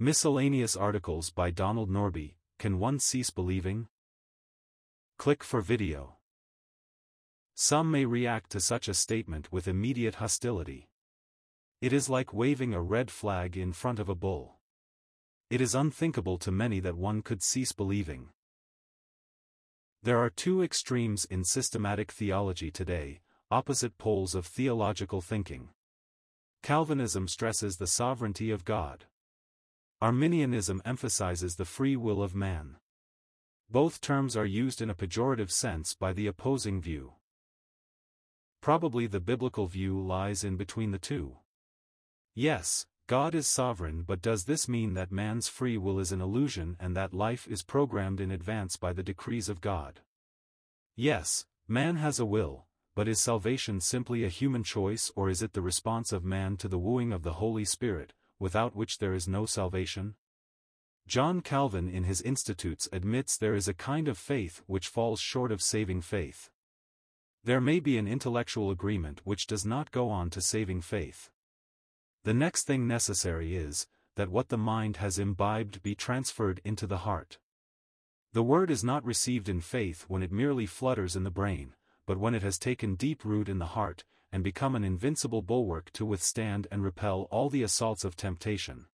Miscellaneous articles by Donald Norbie, Can One Cease Believing? Click for video. Some may react to such a statement with immediate hostility. It is like waving a red flag in front of a bull. It is unthinkable to many that one could cease believing. There are two extremes in systematic theology today, opposite poles of theological thinking. Calvinism stresses the sovereignty of God. Arminianism emphasizes the free will of man. Both terms are used in a pejorative sense by the opposing view. Probably the biblical view lies in between the two. Yes, God is sovereign but does this mean that man's free will is an illusion and that life is programmed in advance by the decrees of God? Yes, man has a will, but is salvation simply a human choice or is it the response of man to the wooing of the Holy Spirit, without which there is no salvation? John Calvin in his Institutes admits there is a kind of faith which falls short of saving faith. There may be an intellectual agreement which does not go on to saving faith. The next thing necessary is, that what the mind has imbibed be transferred into the heart. The word is not received in faith when it merely flutters in the brain, but when it has taken deep root in the heart, and become an invincible bulwark to withstand and repel all the assaults of temptation.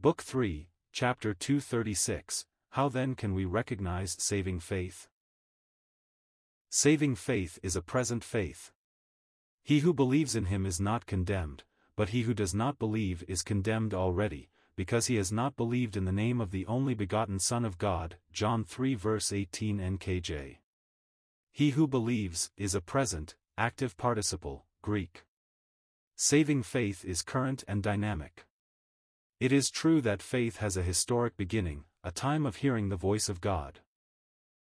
Book 3, Chapter 236 How then can we recognize saving faith? Saving faith is a present faith. He who believes in him is not condemned, but he who does not believe is condemned already, because he has not believed in the name of the only begotten Son of God, John 3 verse 18 NKJ. He who believes is a present, active participle, Greek. Saving faith is current and dynamic. It is true that faith has a historic beginning, a time of hearing the voice of God.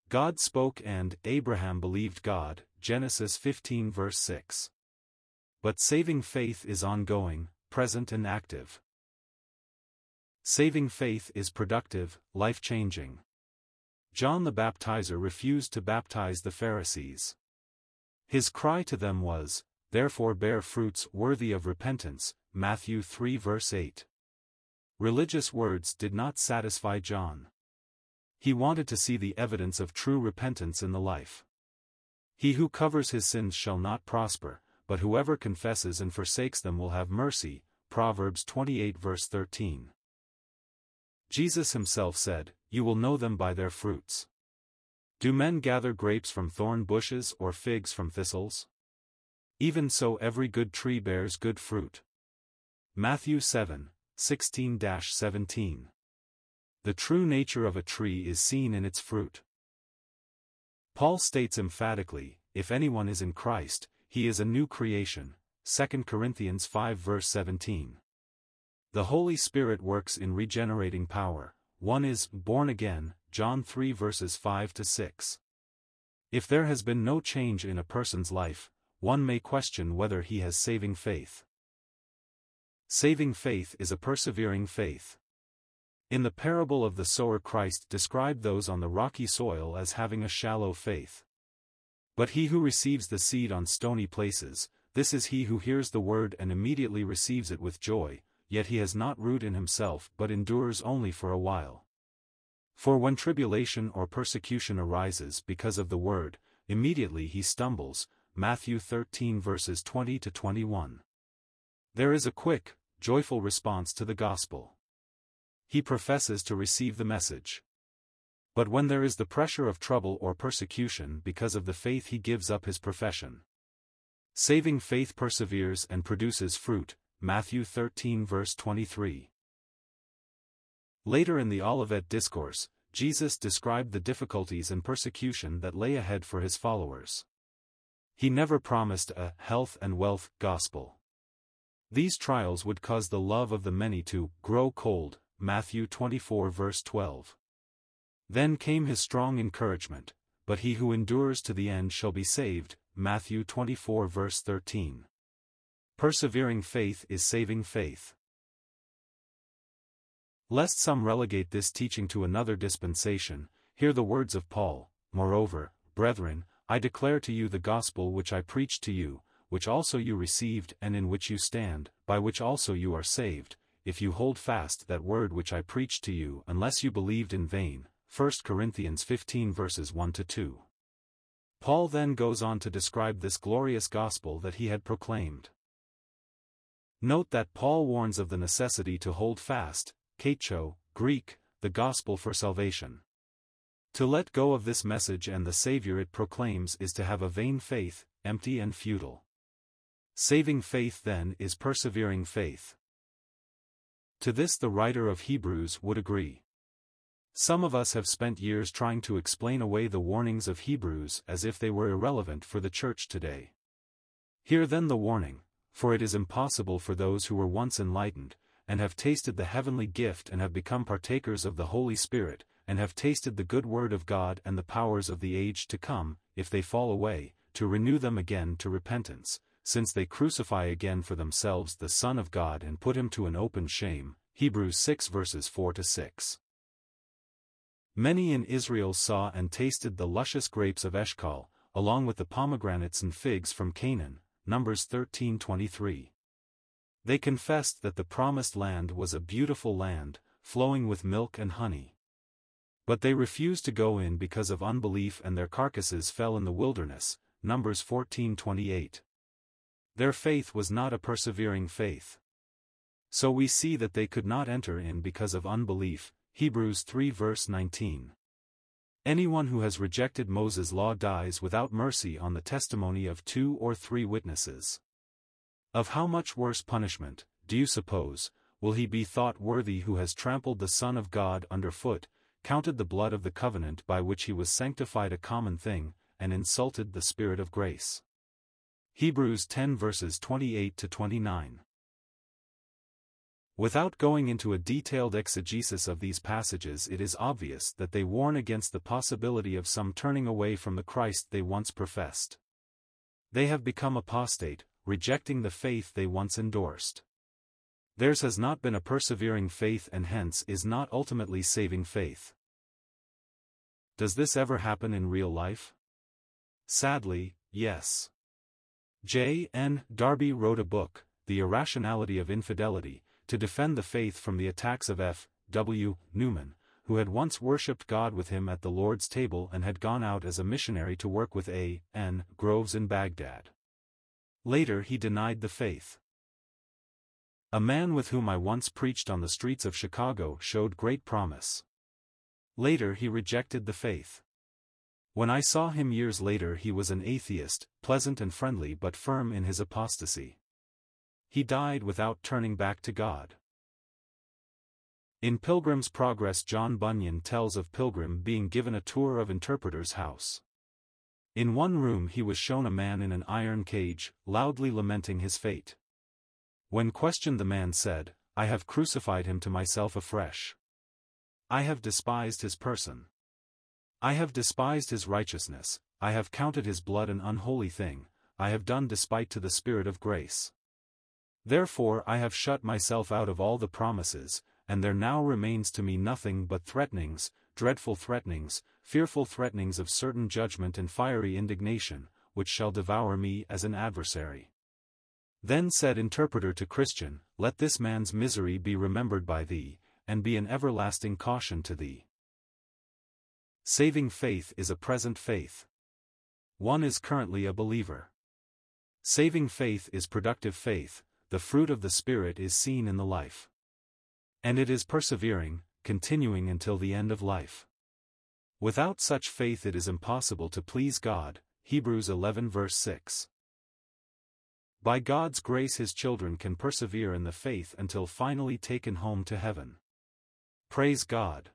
God spoke and Abraham believed God, Genesis 15 verse 6. But saving faith is ongoing, present and active. Saving faith is productive, life-changing. John the Baptizer refused to baptize the Pharisees. His cry to them was, Therefore bear fruits worthy of repentance, Matthew 3 verse 8. Religious words did not satisfy John. He wanted to see the evidence of true repentance in the life. He who covers his sins shall not prosper, but whoever confesses and forsakes them will have mercy, Proverbs 28 verse 13. Jesus himself said, You will know them by their fruits. Do men gather grapes from thorn bushes or figs from thistles? Even so every good tree bears good fruit. Matthew 7, 16-17. The true nature of a tree is seen in its fruit. Paul states emphatically, if anyone is in Christ, he is a new creation, 2 Corinthians 5 verse 17. The Holy Spirit works in regenerating power, one is born again, John 3 verses 5 to 6. If there has been no change in a person's life, one may question whether he has saving faith. Saving faith is a persevering faith. In the parable of the sower Christ described those on the rocky soil as having a shallow faith. But he who receives the seed on stony places, this is he who hears the word and immediately receives it with joy, yet he has not root in himself but endures only for a while. For when tribulation or persecution arises because of the word, immediately he stumbles, Matthew 13 verses 20 to 21. There is a quick, joyful response to the gospel. He professes to receive the message. But when there is the pressure of trouble or persecution because of the faith he gives up his profession. Saving faith perseveres and produces fruit, Matthew 13 verse 23. Later in the Olivet Discourse, Jesus described the difficulties and persecution that lay ahead for his followers. He never promised a health and wealth gospel. These trials would cause the love of the many to grow cold, Matthew 24 verse 12. Then came his strong encouragement, but he who endures to the end shall be saved, Matthew 24 verse 13. Persevering faith is saving faith. Lest some relegate this teaching to another dispensation, hear the words of Paul, Moreover, brethren, I declare to you the gospel which I preached to you, which also you received and in which you stand, by which also you are saved, if you hold fast that word which I preached to you unless you believed in vain. 1 Corinthians 15 verses 1 to 2. Paul then goes on to describe this glorious gospel that he had proclaimed. Note that Paul warns of the necessity to hold fast, kacho, Greek, the gospel for salvation. To let go of this message and the Savior it proclaims is to have a vain faith, empty and futile. Saving faith then is persevering faith. To this the writer of Hebrews would agree. Some of us have spent years trying to explain away the warnings of Hebrews as if they were irrelevant for the church today. Hear then the warning, for it is impossible for those who were once enlightened, and have tasted the heavenly gift and have become partakers of the Holy Spirit, and have tasted the good word of God and the powers of the age to come, if they fall away, to renew them again to repentance, since they crucify again for themselves the Son of God and put him to an open shame. Hebrews 6 verses 4 to 6. Many in Israel saw and tasted the luscious grapes of Eshcol, along with the pomegranates and figs from Canaan. Numbers 13:23. They confessed that the promised land was a beautiful land, flowing with milk and honey. But they refused to go in because of unbelief and their carcasses fell in the wilderness, Numbers 14:28. Their faith was not a persevering faith. So we see that they could not enter in because of unbelief, Hebrews 3 verse 19. Anyone who has rejected Moses' law dies without mercy on the testimony of two or three witnesses. Of how much worse punishment, do you suppose, will he be thought worthy who has trampled the Son of God under foot, counted the blood of the covenant by which he was sanctified a common thing, and insulted the Spirit of grace. Hebrews 10 verses 28 to 29. Without going into a detailed exegesis of these passages it is obvious that they warn against the possibility of some turning away from the Christ they once professed. They have become apostate, rejecting the faith they once endorsed. Theirs has not been a persevering faith and hence is not ultimately saving faith. Does this ever happen in real life? Sadly, yes. J. N. Darby wrote a book, The Irrationality of Infidelity, to defend the faith from the attacks of F. W. Newman, who had once worshipped God with him at the Lord's table and had gone out as a missionary to work with A. N. Groves in Baghdad. Later he denied the faith. A man with whom I once preached on the streets of Chicago showed great promise. Later he rejected the faith. When I saw him years later he was an atheist, pleasant and friendly but firm in his apostasy. He died without turning back to God. In Pilgrim's Progress John Bunyan tells of Pilgrim being given a tour of Interpreter's house. In one room he was shown a man in an iron cage, loudly lamenting his fate. When questioned the man said, I have crucified him to myself afresh. I have despised his person. I have despised his righteousness, I have counted his blood an unholy thing, I have done despite to the Spirit of grace. Therefore I have shut myself out of all the promises, and there now remains to me nothing but threatenings, dreadful threatenings, fearful threatenings of certain judgment and fiery indignation, which shall devour me as an adversary. Then said interpreter to Christian, Let this man's misery be remembered by thee, and be an everlasting caution to thee. Saving faith is a present faith. One is currently a believer. Saving faith is productive faith, the fruit of the Spirit is seen in the life. And it is persevering, continuing until the end of life. Without such faith it is impossible to please God, Hebrews 11 verse 6. By God's grace his children can persevere in the faith until finally taken home to heaven. Praise God.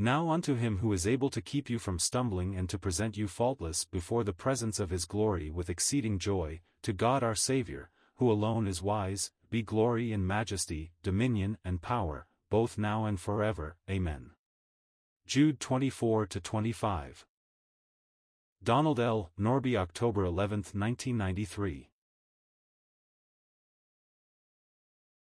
Now unto him who is able to keep you from stumbling and to present you faultless before the presence of his glory with exceeding joy, to God our Saviour, who alone is wise, be glory and majesty, dominion and power, both now and forever. Amen. Jude 24 to 25. Donald L. Norbie October 11, 1993